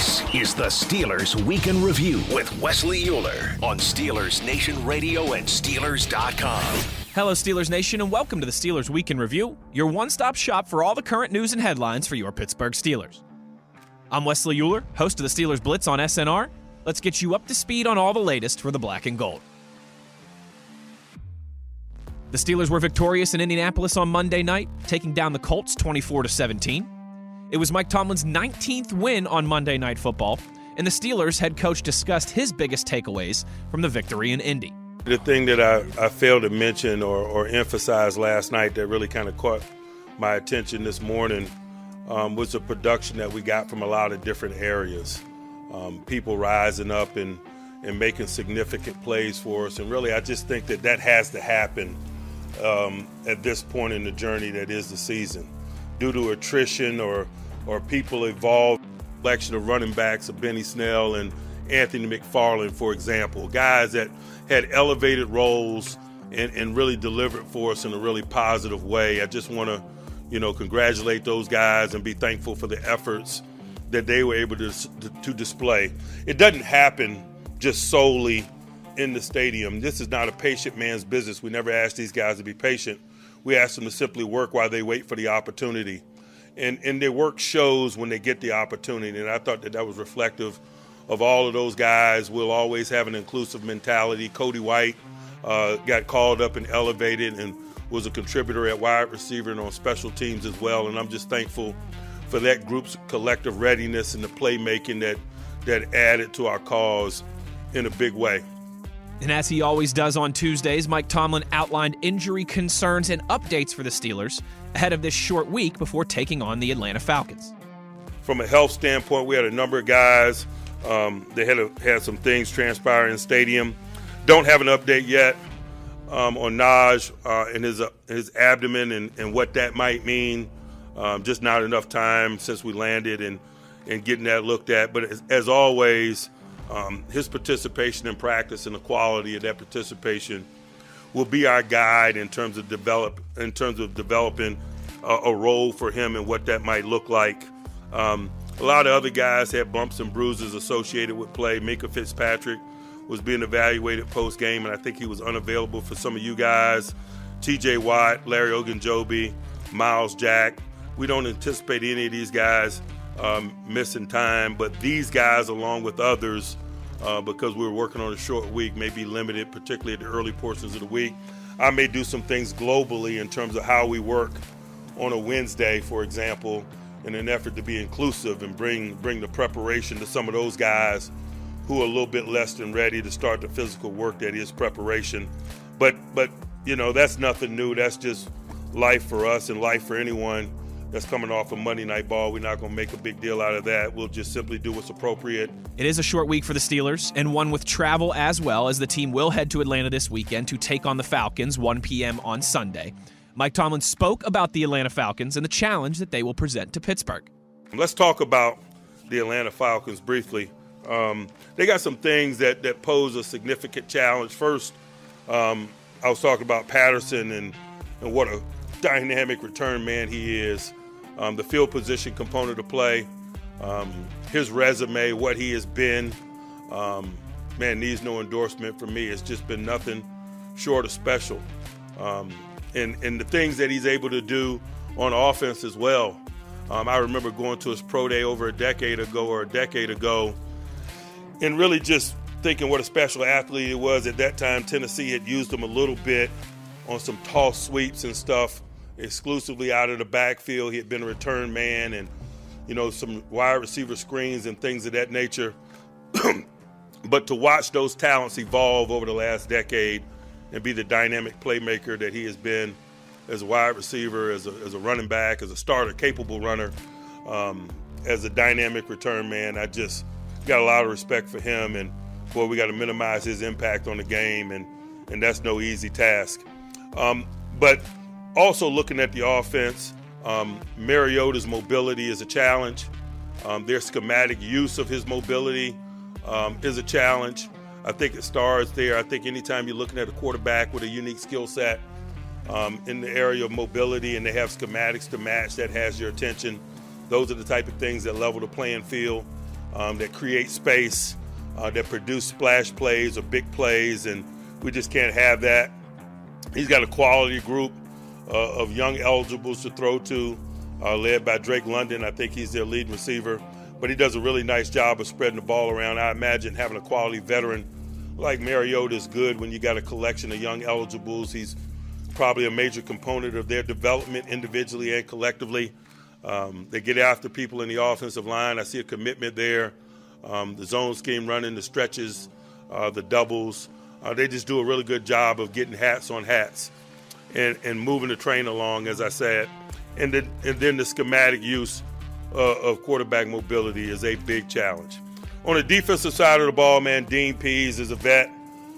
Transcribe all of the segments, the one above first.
This is the Steelers Week in Review with Wesley Euler on Steelers Nation Radio and Steelers.com. Hello, Steelers Nation, and welcome to the Steelers Week in Review, your one stop shop for all the current news and headlines for your Pittsburgh Steelers. I'm Wesley Euler, host of the Steelers Blitz on SNR. Let's get you up to speed on all the latest for the black and gold. The Steelers were victorious in Indianapolis on Monday night, taking down the Colts 24 17. It was Mike Tomlin's 19th win on Monday Night Football, and the Steelers head coach discussed his biggest takeaways from the victory in Indy. The thing that I, I failed to mention or, or emphasize last night that really kind of caught my attention this morning um, was the production that we got from a lot of different areas. Um, people rising up and, and making significant plays for us. And really, I just think that that has to happen um, at this point in the journey that is the season. Due to attrition or or people evolved. Selection of running backs of Benny Snell and Anthony McFarland, for example, guys that had elevated roles and, and really delivered for us in a really positive way. I just want to, you know, congratulate those guys and be thankful for the efforts that they were able to, to, to display. It doesn't happen just solely in the stadium. This is not a patient man's business. We never ask these guys to be patient. We ask them to simply work while they wait for the opportunity and, and their work shows when they get the opportunity. And I thought that that was reflective of all of those guys. We'll always have an inclusive mentality. Cody White uh, got called up and elevated and was a contributor at wide receiver and on special teams as well. And I'm just thankful for that group's collective readiness and the playmaking that that added to our cause in a big way. And as he always does on Tuesdays, Mike Tomlin outlined injury concerns and updates for the Steelers ahead of this short week before taking on the Atlanta Falcons. From a health standpoint, we had a number of guys. Um, they had a, had some things transpire in stadium. Don't have an update yet um, on Naj uh, and his uh, his abdomen and, and what that might mean. Um, just not enough time since we landed and and getting that looked at. But as, as always, um, his participation in practice and the quality of that participation will be our guide in terms of develop in terms of developing a, a role for him and what that might look like. Um, a lot of other guys had bumps and bruises associated with play. Minkah Fitzpatrick was being evaluated post game, and I think he was unavailable for some of you guys. T.J. Watt, Larry Ogunjobi, Myles Jack. We don't anticipate any of these guys um, missing time, but these guys, along with others, uh, because we are working on a short week, may be limited, particularly at the early portions of the week. I may do some things globally in terms of how we work on a Wednesday, for example, in an effort to be inclusive and bring bring the preparation to some of those guys who are a little bit less than ready to start the physical work that is preparation. But but you know that's nothing new. That's just life for us and life for anyone that's coming off of Monday Night Ball. We're not going to make a big deal out of that. We'll just simply do what's appropriate. It is a short week for the Steelers, and one with travel as well, as the team will head to Atlanta this weekend to take on the Falcons 1 p.m. on Sunday. Mike Tomlin spoke about the Atlanta Falcons and the challenge that they will present to Pittsburgh. Let's talk about the Atlanta Falcons briefly. Um, they got some things that, that pose a significant challenge. First, um, I was talking about Patterson and, and what a dynamic return man he is um, the field position component of play, um, his resume, what he has been. Um, man, needs no endorsement from me. It's just been nothing short of special. Um, and, and the things that he's able to do on offense as well. Um, I remember going to his pro day over a decade ago or a decade ago and really just thinking what a special athlete he was. At that time, Tennessee had used him a little bit on some tall sweeps and stuff exclusively out of the backfield. He had been a return man and, you know, some wide receiver screens and things of that nature. but to watch those talents evolve over the last decade and be the dynamic playmaker that he has been as a wide receiver, as a, as a running back, as a starter, capable runner, um, as a dynamic return man, I just got a lot of respect for him. And boy, we got to minimize his impact on the game, and and that's no easy task. Um, but also looking at the offense, um, Mariota's mobility is a challenge. Um, their schematic use of his mobility um, is a challenge. I think it starts there. I think anytime you're looking at a quarterback with a unique skill set um, in the area of mobility and they have schematics to match, that has your attention. Those are the type of things that level the playing field, um, that create space, uh, that produce splash plays or big plays, and we just can't have that. He's got a quality group uh, of young eligibles to throw to, uh, led by Drake London. I think he's their lead receiver, but he does a really nice job of spreading the ball around. I imagine having a quality veteran like Mariota is good when you got a collection of young eligibles. He's probably a major component of their development individually and collectively. Um, they get after people in the offensive line. I see a commitment there. Um, the zone scheme running, the stretches, uh, the doubles. Uh, they just do a really good job of getting hats on hats and, and moving the train along, as I said. And then, and then the schematic use uh, of quarterback mobility is a big challenge. On the defensive side of the ball, man, Dean Pees is a vet.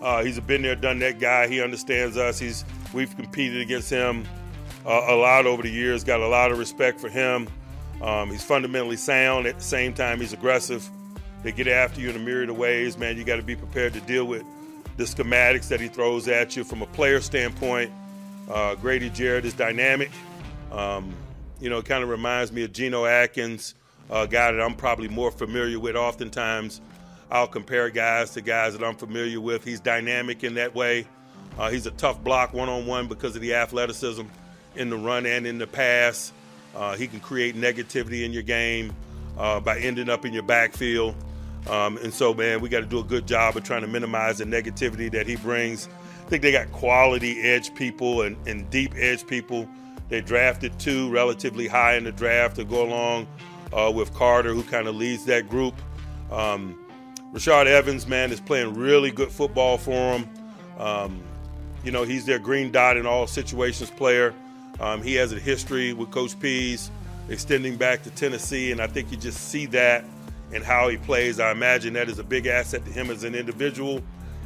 Uh, he's been there, done that guy. He understands us. He's we've competed against him uh, a lot over the years. Got a lot of respect for him. Um, he's fundamentally sound. At the same time, he's aggressive. They get after you in a myriad of ways, man. You got to be prepared to deal with the schematics that he throws at you from a player standpoint. Uh, Grady Jarrett is dynamic. Um, you know, it kind of reminds me of Geno Atkins, a guy that I'm probably more familiar with. Oftentimes, I'll compare guys to guys that I'm familiar with. He's dynamic in that way. Uh, he's a tough block one on one because of the athleticism in the run and in the pass. Uh, he can create negativity in your game uh, by ending up in your backfield. Um, and so, man, we got to do a good job of trying to minimize the negativity that he brings. I think they got quality edge people and, and deep edge people. They drafted two relatively high in the draft to go along uh, with Carter, who kind of leads that group. Um, Rashaan Evans, man, is playing really good football for him. Um, you know, he's their green dot in all situations player. Um, he has a history with Coach Pees extending back to Tennessee, and I think you just see that in how he plays. I imagine that is a big asset to him as an individual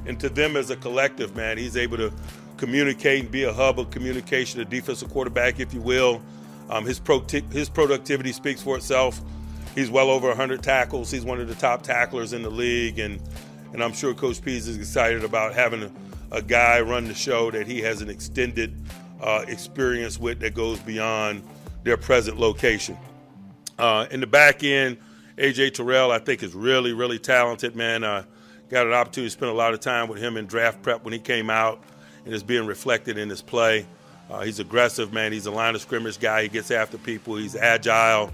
and to them as a collective, man. He's able to communicate and be a hub of communication, a defensive quarterback, if you will. Um, his, pro- his productivity speaks for itself. He's well over 100 tackles. He's one of the top tacklers in the league, and and I'm sure Coach Pees is excited about having a, a guy run the show that he has an extended uh, experience with that goes beyond their present location. Uh, in the back end, AJ Terrell, I think, is really, really talented, man. Uh, got an opportunity to spend a lot of time with him in draft prep when he came out, and it's being reflected in his play. Uh, he's aggressive, man. He's a line of scrimmage guy. He gets after people. He's agile.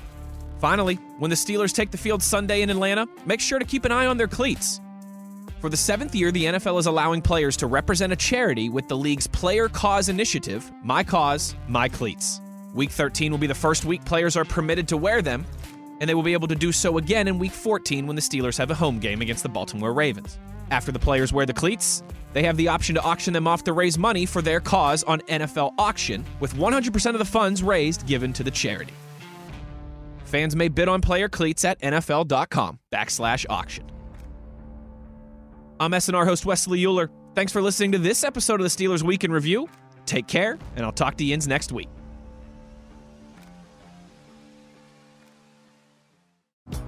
Finally, when the Steelers take the field Sunday in Atlanta, make sure to keep an eye on their cleats. For the seventh year, the NFL is allowing players to represent a charity with the league's Player Cause initiative, My Cause, My Cleats. Week 13 will be the first week players are permitted to wear them, and they will be able to do so again in Week 14 when the Steelers have a home game against the Baltimore Ravens. After the players wear the cleats, they have the option to auction them off to raise money for their cause on NFL auction, with 100% of the funds raised given to the charity. Fans may bid on player cleats at nfl.com backslash auction. I'm SNR host Wesley Euler. Thanks for listening to this episode of the Steelers Week in Review. Take care, and I'll talk to you next week.